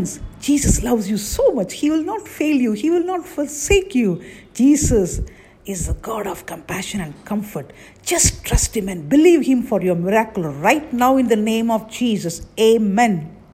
Friends, Jesus loves you so much. He will not fail you, He will not forsake you. Jesus is the God of compassion and comfort. Just trust Him and believe Him for your miracle right now in the name of Jesus. Amen.